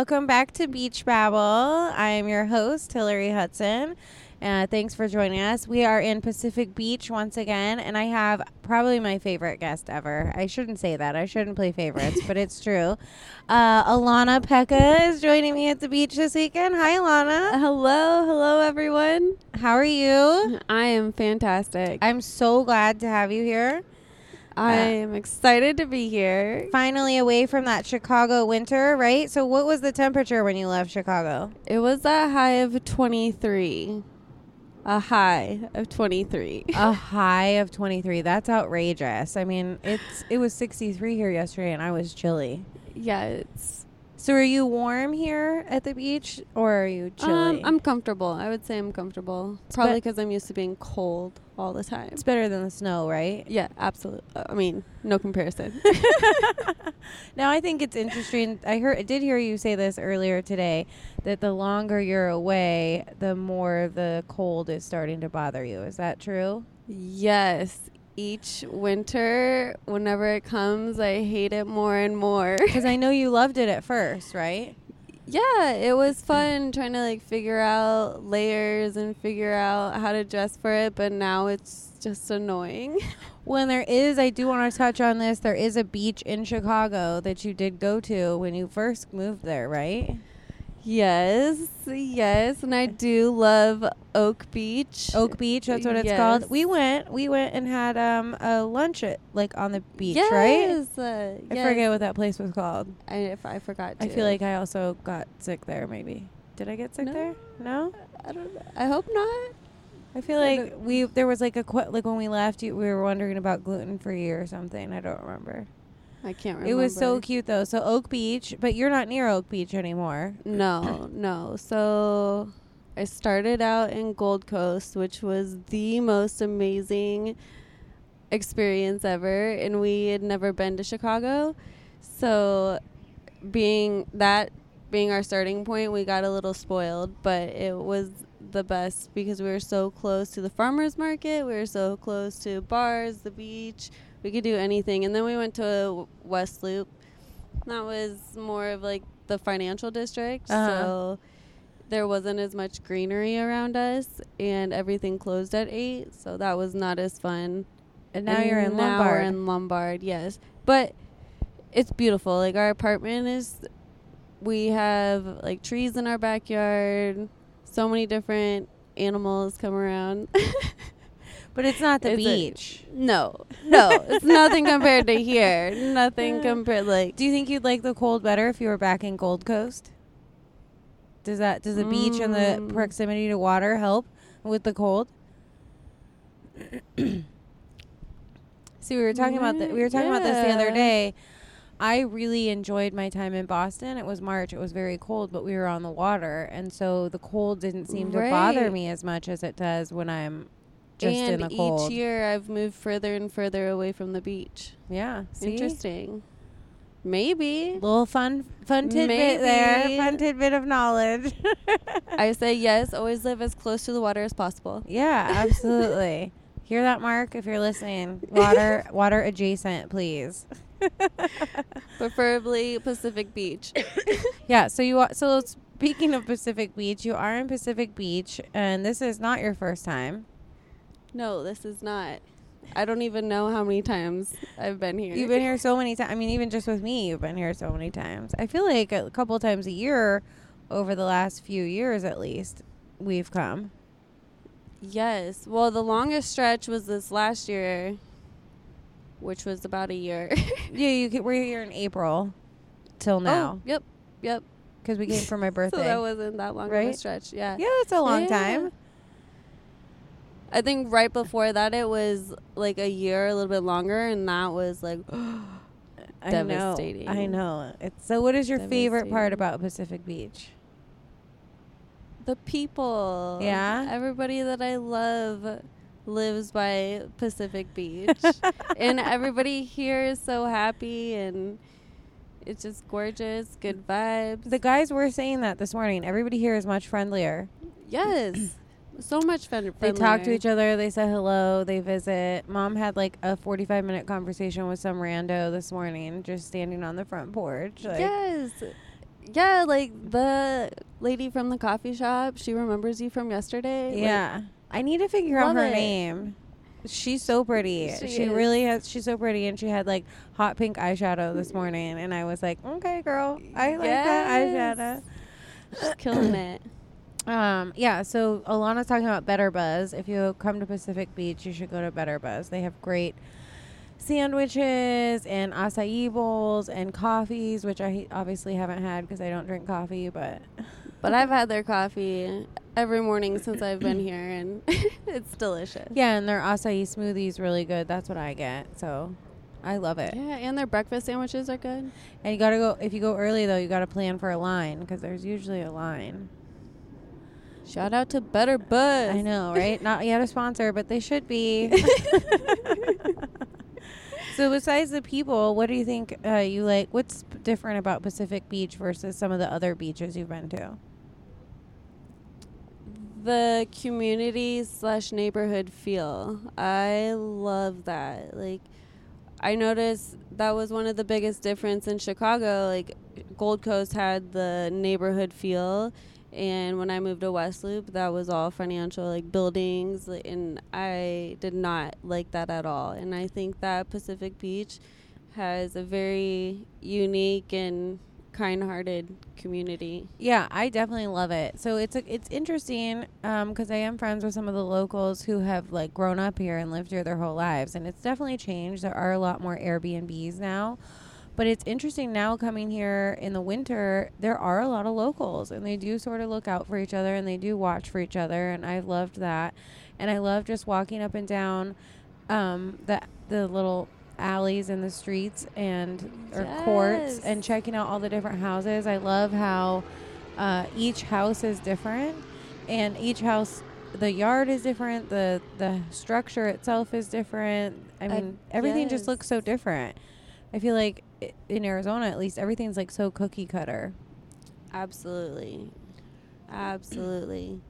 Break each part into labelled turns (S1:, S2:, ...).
S1: Welcome back to Beach Babble. I am your host, Hillary Hudson. Uh, thanks for joining us. We are in Pacific Beach once again, and I have probably my favorite guest ever. I shouldn't say that. I shouldn't play favorites, but it's true. Uh, Alana Pekka is joining me at the beach this weekend. Hi, Alana.
S2: Hello, hello everyone.
S1: How are you?
S2: I am fantastic.
S1: I'm so glad to have you here.
S2: I am excited to be here.
S1: Finally away from that Chicago winter, right? So, what was the temperature when you left Chicago?
S2: It was a high of 23. A high of 23.
S1: a high of 23 that's outrageous i mean it's it was 63 here yesterday and i was chilly
S2: yeah, it's
S1: so are you warm here at the beach or are you chilly
S2: um, I'm comfortable. I would say I'm comfortable. Probably because I'm used to being cold all the time.
S1: it's better than the snow right
S2: Yeah, absolutely. Uh, I mean, no comparison.
S1: now i think it's interesting i heard i did hear you say this earlier today that the longer you're away the more the cold is starting to bother you is that true
S2: yes, each winter, whenever it comes, I hate it more and more.
S1: because i know you loved it at first right
S2: Yeah, it was fun trying to like figure out layers and figure out how to dress for it, but now it's just annoying.
S1: When there is, I do want to touch on this. There is a beach in Chicago that you did go to when you first moved there, right?
S2: Yes, yes, and I do love Oak Beach.
S1: Oak Beach, that's what it's called. We went, we went and had um a lunch at like on the beach, right?
S2: yes, uh,
S1: I
S2: yes.
S1: forget what that place was called.
S2: I, if I forgot.
S1: I feel like I also got sick there. Maybe did I get sick
S2: No.
S1: there? No.
S2: I don't. know. I hope not.
S1: I feel
S2: I
S1: like we there was like a qu- like when we left, you, we were wondering about gluten free or something. I don't remember.
S2: I can't remember.
S1: It was so cute though. So Oak Beach, but you're not near Oak Beach anymore.
S2: No, no. So I started out in Gold Coast, which was the most amazing experience ever. And we had never been to Chicago. So being that being our starting point, we got a little spoiled, but it was the best because we were so close to the farmers market, we were so close to bars, the beach. We could do anything. And then we went to West Loop. That was more of like the financial district.
S1: Uh-huh.
S2: So there wasn't as much greenery around us and everything closed at 8, so that was not as fun.
S1: And now
S2: And
S1: you're in
S2: now
S1: Lombard.
S2: We're in Lombard, yes. But it's beautiful. Like our apartment is we have like trees in our backyard. So many different animals come around.
S1: but it's not the beach.
S2: no. No, it's nothing compared to here. Nothing compared like
S1: Do you think you'd like the cold better if you were back in Gold Coast? Does that does the beach and the
S2: Mm.
S1: proximity to water help with the cold? See, we were talking about that. We were talking about this the other day. I really enjoyed my time in Boston. It was March. It was very cold, but we were on the water, and so the cold didn't seem to bother me as much as it does when I'm just
S2: and
S1: in the cold.
S2: each year I've moved further and further away from the beach.
S1: yeah, see?
S2: Interesting. Maybe.
S1: A little fun, fun tidbit there.
S2: Maybe.
S1: Fun tidbit of knowledge.
S2: I say yes, always live as close to the water as possible.
S1: yeah, absolutely. Hear that, Mark? If you're listening, water, water adjacent, please.
S2: Preferably Pacific Beach.
S1: Yeah. So you are. So speaking of Pacific Beach, you are in Pacific Beach, and this is not your first time.
S2: No, this is not. I don't even know how many times I've been here.
S1: You've been here so many times. I mean, even just with me, you've been here so many times. I feel like a couple times a year, over the last few years at least, we've come.
S2: Yes. Well, the longest stretch was this last year, which was about a year.
S1: Yeah, you we're here in April till oh, now
S2: Oh, yep. Yep.
S1: because we came for my birthday.
S2: So that wasn't that long of a stretch. Yeah.
S1: yeah, that's a long
S2: Yeah.
S1: time.
S2: I think right before that it was like a year, a little bit longer, and that was like
S1: I
S2: Devastating.
S1: know. I know. It's so. What is your favorite part about Pacific Beach?
S2: the people.
S1: Yeah?
S2: Everybody that I love lives by Pacific Beach. and everybody here is so happy and It's just gorgeous, good vibes.
S1: The guys were saying that this morning. Everybody here is much friendlier.
S2: yes, so much fun.
S1: They talk to each other. They say hello. They visit. Mom had like a 45 minute conversation with some rando this morning, just standing on the front porch. Like,
S2: yes. Yeah, like the lady from the coffee shop, she remembers you from yesterday. Like,
S1: Yeah. I need to figure out her
S2: it.
S1: name. She's so pretty.
S2: She
S1: She, really has. She's so pretty, and she had like hot pink eyeshadow this morning, and I was like, okay, girl, I like that eyeshadow.
S2: she's killing it.
S1: Um, yeah. So Alana's talking about Better Buzz. If you come to Pacific Beach, you should go to Better Buzz. They have great sandwiches and acai bowls and coffees, which I obviously haven't had because I don't drink coffee, but
S2: But I've had their coffee every morning since I've been here, and it's delicious.
S1: yeah, and their acai smoothie is really good. That's what I get. So I love it.
S2: Yeah, and their breakfast sandwiches are good.
S1: And you gotta go if you go early though. You gotta plan for a line because there's usually a line.
S2: Shout out to Better Buzz.
S1: I know, right? Not yet a sponsor, but they should be. so besides the people, what do you think uh, you like? What's different about Pacific Beach versus some of the other beaches you've been to?
S2: the community slash neighborhood feel. I love that. Like, I noticed that was one of the biggest difference in Chicago. Like, Gold Coast had the neighborhood feel, and when I moved to West Loop, that was all financial, like buildings, and I did not like that at all. And I think that Pacific Beach has a very unique and kind-hearted community.
S1: Yeah, I definitely love it. So it's a, it's interesting um, because I am friends with some of the locals who have like grown up here and lived here their whole lives, and it's definitely changed. There are a lot more Airbnbs now, but it's interesting now coming here in the winter. There are a lot of locals, and they do sort of look out for each other and they do watch for each other, and I've loved that. And I love just walking up and down um, the the little alleys in the streets and or courts and checking out all the different houses. I love how uh, each house is different, and each house, the yard is different. the The structure itself is different. I
S2: Uh,
S1: mean, everything just looks so different. I feel like in Arizona, at least, everything's like so cookie cutter.
S2: Absolutely. Absolutely.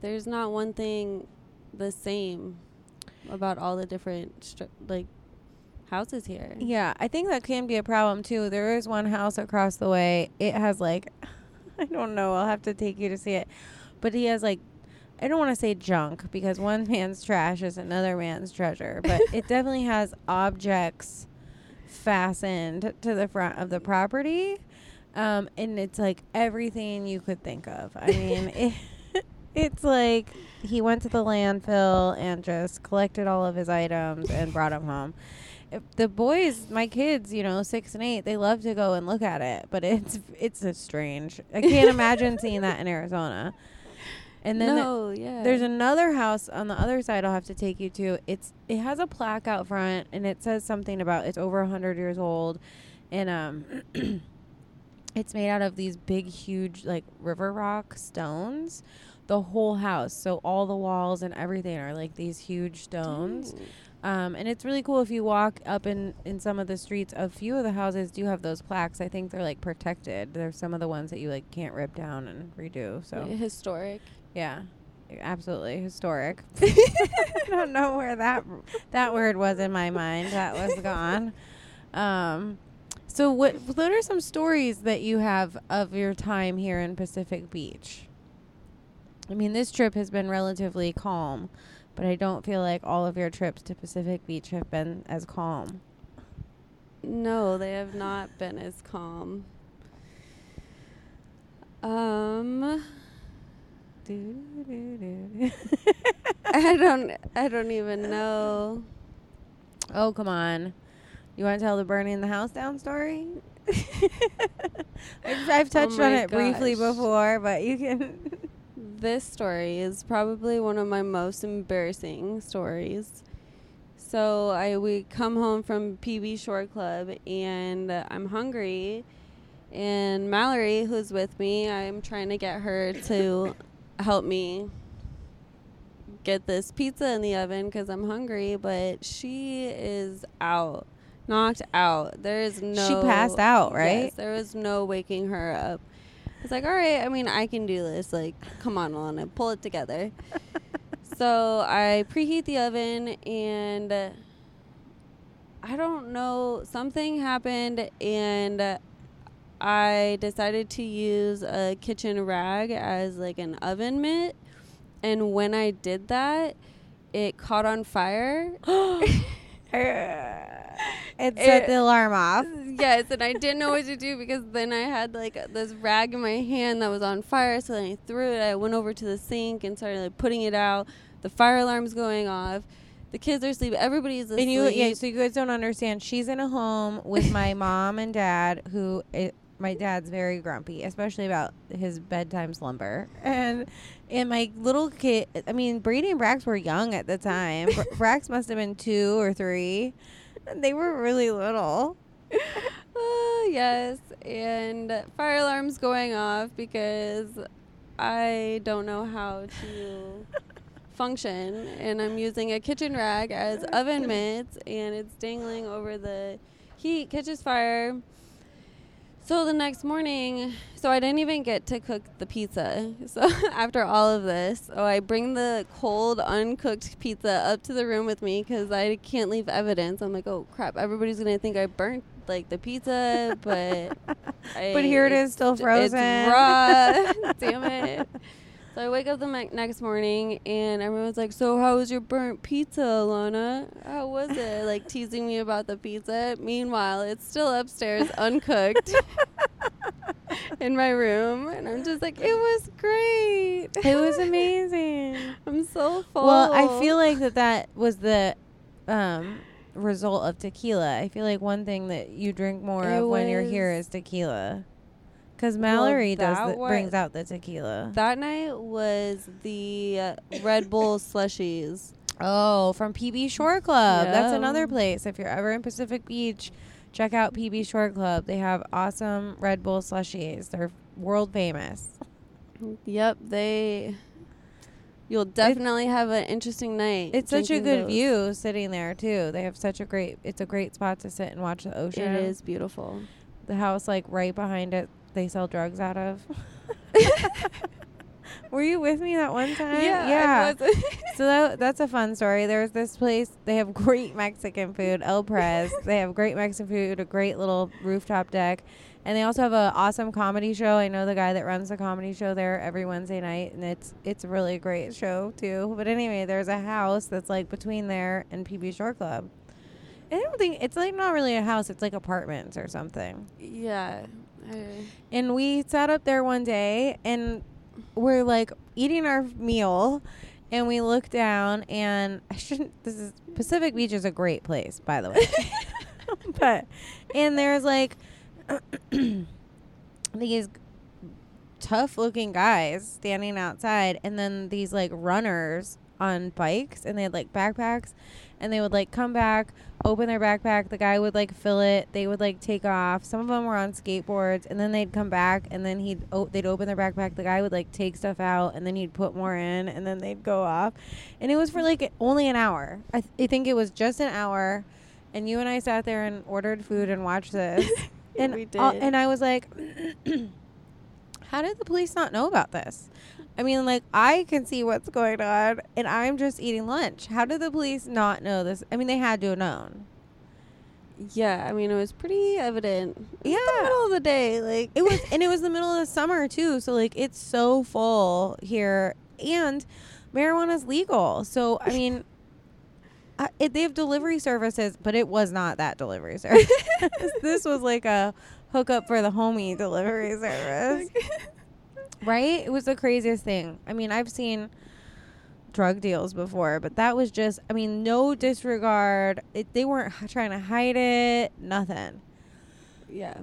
S2: There's not one thing the same about all the different stru- like houses here.
S1: Yeah, I think that can be a problem too. There is one house across the way. It has like, I don't know. I'll have to take you to see it, but he has like, I don't want to say junk because one man's trash is another man's treasure, but it definitely has objects fastened to the front of the property, um, and it's like everything you could think of. I mean, it, it's like he went to the landfill and just collected all of his items and brought them home if the boys, my kids, you know, six and eight, they love to go and look at it, but it's it's a strange. I can't imagine seeing that in Arizona. And then the-
S2: yeah.
S1: there's another house on the other side. I'll have to take you to. It's it has a plaque out front, and it says something about it's over hundred years old, and um, it's made out of these big, huge like river rock stones. The whole house, so all the walls and everything are like these huge stones. Um, and it's really cool if you walk up in, in some of the streets. A few of the houses do have those plaques. I think they're like protected. They're some of the ones that you like can't rip down and redo. So
S2: historic.
S1: yeah, absolutely historic. I don't know where that that word was in my mind. That was gone. Um, so what what are some stories that you have of your time here in Pacific Beach? I mean, this trip has been relatively calm, but I don't feel like all of your trips to Pacific Beach have been as calm.
S2: No, they have not been as calm. Um I don't I don't even know.
S1: oh, come on. You want to tell the burning the house down story? I've, I've touched on
S2: my
S1: it briefly before, but you can.
S2: This story is probably one of my most embarrassing stories. So I we come home from PB Shore Club and I'm hungry and Mallory who's with me, I'm trying to get her to help me get this pizza in the oven cuz I'm hungry, but she is out. knocked out. There is no.
S1: She passed out, right?
S2: Yes, there was no waking her up. It's like, all right, I mean, I can do this. Like, come on, Alana, pull it together. so I preheat the oven, and uh, I don't know, something happened, and uh, I decided to use a kitchen rag as like an oven mitt. And when I did that, it caught on fire.
S1: It set the alarm off.
S2: yes, and I didn't know what to do because then I had like this rag in my hand that was on fire. So then I threw it. I went over to the sink and started like putting it out. The fire alarm's going off. The kids are asleep. Everybody's asleep.
S1: And you, yeah, so you guys don't understand. She's in a home with my mom and dad, who it, my dad's very grumpy, especially about his bedtime slumber. And and my little kid, I mean, Brady and Brax were young at the time. Brax must have been two or three. And they were really little.
S2: Uh, yes, and fire alarm's going off because I don't know how to function, and I'm using a kitchen rag as oven mitts, and it's dangling over the heat, catches fire. So the next morning, so I didn't even get to cook the pizza. So after all of this, so I bring the cold, uncooked pizza up to the room with me because I can't leave evidence. I'm like, oh crap, everybody's gonna think I burnt like the pizza, but I,
S1: But here it is, still frozen.
S2: it's raw. Damn it. So I wake up the next morning and everyone's like, "So how was your burnt pizza, Alana? How was it?" Like teasing me about the pizza. Meanwhile, it's still upstairs, uncooked, in my room, and I'm just like, "It was great.
S1: It was amazing.
S2: I'm so full."
S1: Well, I feel like that that was the um, result of tequila. I feel like one thing that you drink more
S2: It
S1: of when you're here is tequila. Because Mallory does the, brings out the tequila.
S2: that night was the uh, Red Bull slushies.
S1: Oh, from PB Shore Club. That's another place. If you're ever in Pacific Beach, check out PB Shore Club. They have awesome Red Bull slushies. They're world famous.
S2: Yep, they. You'll definitely have an interesting night.
S1: It's such a good
S2: those.
S1: view sitting there too. They have such a great. It's a great spot to sit and watch the ocean.
S2: It is beautiful.
S1: The house like right behind it. They sell drugs out of. Were you with me that one time?
S2: I was-
S1: So that, that's a fun story. There's this place. They have great Mexican food, El Prez. they have great Mexican food, a great little rooftop deck, and they also have an awesome comedy show. I know the guy that runs the comedy show there every Wednesday night, and it's it's really a really great show too. But anyway, there's a house that's like between there and PB Shore Club. I don't think it's like not really a house. It's like apartments or something.
S2: yeah.
S1: And we sat up there one day and we're like eating our meal and we look down and I shouldn't this is Pacific Beach is a great place, by the way. but and there's like these tough looking guys standing outside and then these like runners on bikes and they had like backpacks and they would like come back open their backpack the guy would like fill it they would like take off some of them were on skateboards and then they'd come back and then he'd oh, they'd open their backpack the guy would like take stuff out and then he'd put more in and then they'd go off and it was for like only an hour i, th- I think it was just an hour and you and i sat there and ordered food and watched this and
S2: we
S1: uh,
S2: did.
S1: and i was like how did the police not know about this I mean, like, I can see what's going on, and I'm just eating lunch. How did the police not know this? I mean, they had to have known.
S2: yeah, I mean, it was pretty evident. It
S1: Yeah.
S2: the middle of the day. Like,
S1: It was, and it was the middle of the summer too. So like, it's so full here, and marijuana's legal. So I mean, I, it, they have delivery services, but it was not that delivery service. this was like a hookup for the homie delivery service. Right? It was the craziest thing. I mean, I've seen drug deals before, but that was just, I mean, no disregard. It, they weren't h- trying to hide it, nothing.
S2: yeah,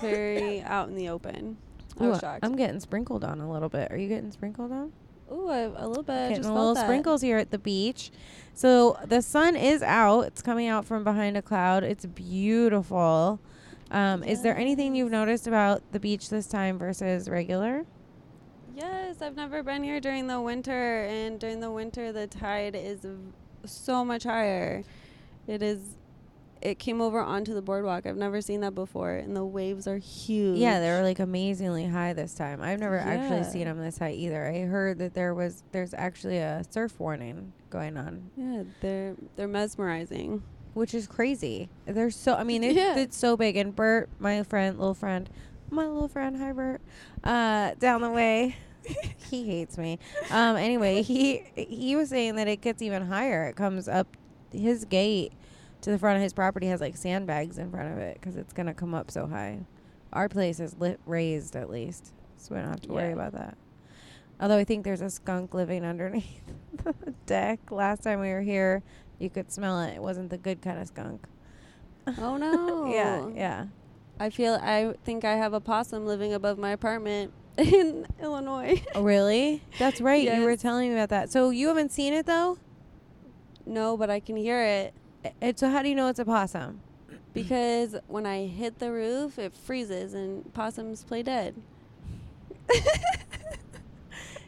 S2: very out in the open. I
S1: Ooh,
S2: was shocked.
S1: I'm getting sprinkled on a little bit. Are you getting sprinkled on?
S2: Ooh, I, a little bit.
S1: Getting a little
S2: that.
S1: sprinkles here at the beach. So the sun is out. It's coming out from behind a cloud. It's beautiful. Um, Is there anything you've noticed about the beach this time versus regular?
S2: Yes, I've never been here during the winter, and during the winter, the tide is v- so much higher. It is it came over onto the boardwalk. I've never seen that before, and the waves are huge.
S1: Yeah, they were like amazingly high this time. I've never actually seen them this high either. I heard that there was there's actually a surf warning going on,
S2: yeah, they're they're mesmerizing.
S1: which is crazy. They're so I mean it,
S2: Yeah.
S1: it's so big. And Bert, my friend, little friend, my little friend, hi Bert, uh, down the way. he hates me. Um, anyway, he he was saying that it gets even higher. It comes up his gate to the front of his property has like sandbags in front of it because it's gonna come up so high. Our place is lit raised at least, so we don't have to worry about that. Although I think there's a skunk living underneath the deck. Last time we were here, you could smell it. It wasn't the good kind of skunk.
S2: Oh no.
S1: Yeah, yeah.
S2: I feel I think I have a possum living above my apartment in Illinois.
S1: Oh, really? That's right. You were telling me about that. So you haven't seen it though.
S2: no, but I can hear it
S1: so how do you know it's a possum?
S2: because when I hit the roof, it freezes and possums play dead.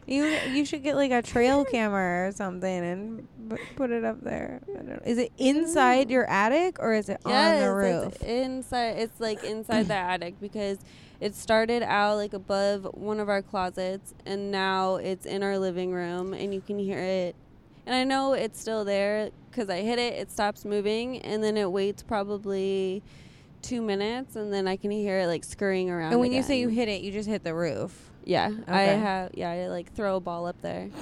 S1: You you should get like a trail camera or something and put it up there. I don't know. Is it inside mm. your attic or is it on the roof?
S2: it's inside. It's like inside the attic because it started out like above one of our closets, and now it's in our living room, and you can hear it. And I know it's still there because I hit it. It stops moving, and then it waits probably two minutes, and then I can hear it like scurrying around.
S1: And when you say you hit it, you just hit the roof.
S2: yeah, I have. Yeah, I like throw a ball up there.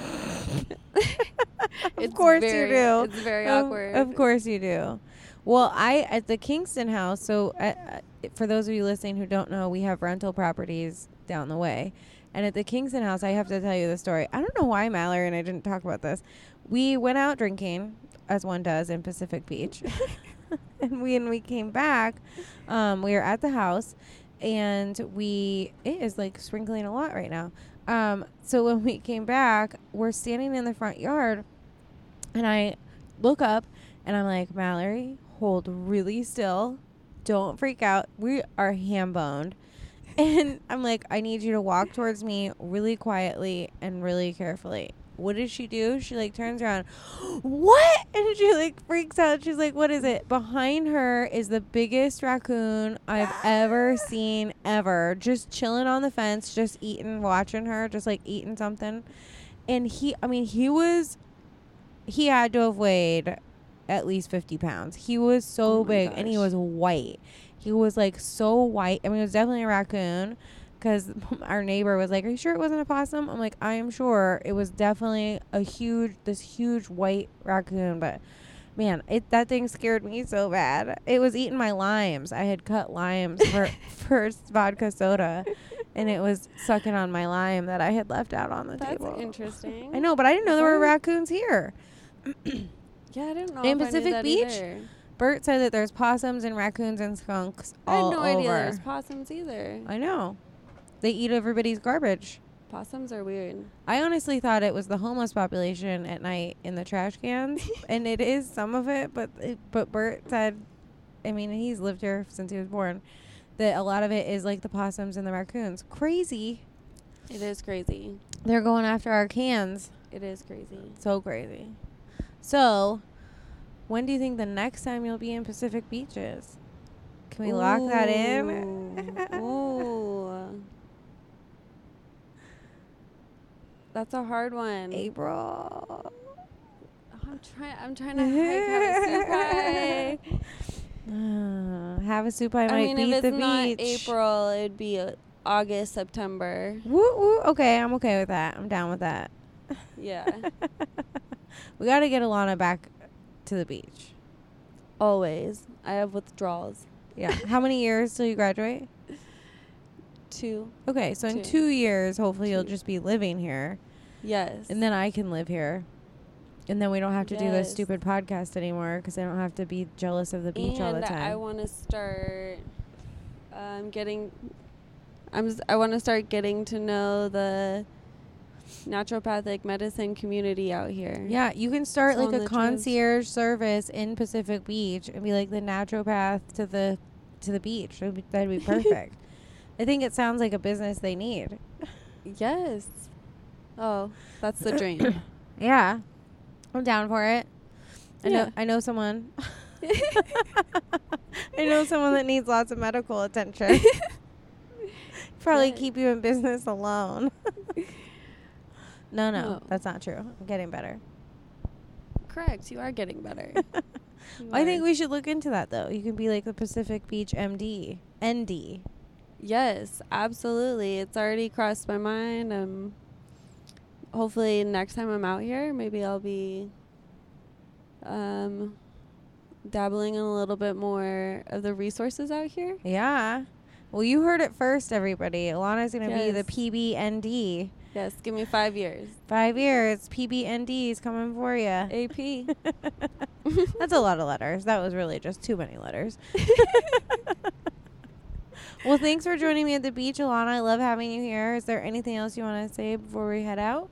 S1: of course
S2: very-
S1: you do.
S2: It's very awkward.
S1: Of course you do. Well, I at the Kingston house. So, uh, uh, for those of you listening who don't know, we have rental properties down the way, and at the Kingston house, I have to tell you the story. I don't know why Mallory and I didn't talk about this. We went out drinking, as one does in Pacific Beach, and when we came back, um, we were at the house, and we it is like sprinkling a lot right now. Um, so when we came back, we're standing in the front yard, and I look up and I'm like, Mallory, hold really still. Don't freak out. We are ham boned. And I'm like, I need you to walk towards me really quietly and really carefully. What does she do? She like turns around. What? And she like freaks out. She's like, What is it? Behind her is the biggest raccoon I've ever seen ever. Just chilling on the fence, just eating, watching her, just like eating something. And he, I mean, he was, he had to have weighed at least 50 pounds. He was so
S2: Oh
S1: big and he was white. He was like so white. I mean, it was definitely a raccoon because our neighbor was like, Are you sure it wasn't a possum? I'm like, I am sure it was definitely a huge, this huge white raccoon. But man, it that thing scared me so bad. It was eating my limes. I had cut limes for, first vodka soda and it was sucking on my lime that I had left out on the
S2: That's
S1: table.
S2: That's interesting.
S1: I know, but I didn't know there were raccoons here.
S2: Yeah, I didn't know.
S1: In
S2: I
S1: Pacific Beach?
S2: either.
S1: Bert said that there's possums and raccoons and skunks
S2: I had no
S1: over.
S2: idea there was possums either.
S1: I know. They eat everybody's garbage.
S2: Possums are weird.
S1: I honestly thought it was the homeless population at night in the trash cans, and it is some of it. But it, but Bert said, I mean, he's lived here since he was born, that a lot of it is like the possums and the raccoons. Crazy.
S2: It is crazy.
S1: They're going after our cans.
S2: It is crazy.
S1: So crazy. So, when do you think the next time you'll be in Pacific Beaches? Can we lock that in?
S2: Ooh. Ooh. That's a hard one.
S1: April.
S2: I'm trying. I'm trying to hike have a soup
S1: Uh, have a soup. I might
S2: mean,
S1: beat
S2: if
S1: the
S2: it's not
S1: beach.
S2: April, it'd be uh, August, September.
S1: Woo woo. Okay, I'm okay with that. I'm down with that.
S2: Yeah,
S1: we got to get Alana back to the beach.
S2: always. I have withdrawals.
S1: Yeah. How many years till you graduate?
S2: Two.
S1: Okay, so in
S2: Two.
S1: years, hopefully you'll
S2: Two.
S1: just be living here,
S2: Yes.
S1: and then I can live here, and then we don't have to do this
S2: Yes.
S1: stupid podcast anymore because I don't have to be jealous of the beach all the
S2: and I want to start um, getting. I'm. s- I want to start getting to know the naturopathic medicine community out here.
S1: Yeah, you can start like a concierge service in Pacific Beach and be like the naturopath to the to the beach. That'd be, that'd be perfect. I think it sounds like a business they need.
S2: Yes. Oh, that's the dream.
S1: Yeah, I'm down for it. I know I know someone. I know someone that needs lots of medical attention. Probably
S2: Good.
S1: keep you in business alone. No, no, that's not true. I'm getting better.
S2: Correct. You are getting better.
S1: I think we should look into that though. You can be like the Pacific Beach MD. ND.
S2: Yes, absolutely. It's already crossed my mind. Um, hopefully, next time I'm out here, maybe I'll be um, dabbling in a little bit more of the resources out here.
S1: Yeah. Well, you heard it first, everybody. Alana's going to be the PBND.
S2: Yes, give me five years.
S1: Five years. PBND is coming for you.
S2: AP.
S1: That's a lot of letters. That was really just too many letters. well, thanks for joining me at the beach, Alana. I love having you here. Is there anything else you want to say before we head out?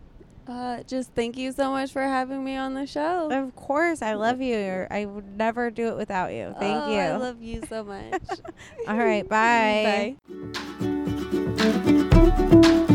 S2: Uh, just thank you so much for having me on the show.
S1: Of course. I love you. You're- I would never do it without you. Thank
S2: Oh,
S1: you.
S2: I love you so much.
S1: All right. Bye.
S2: Bye.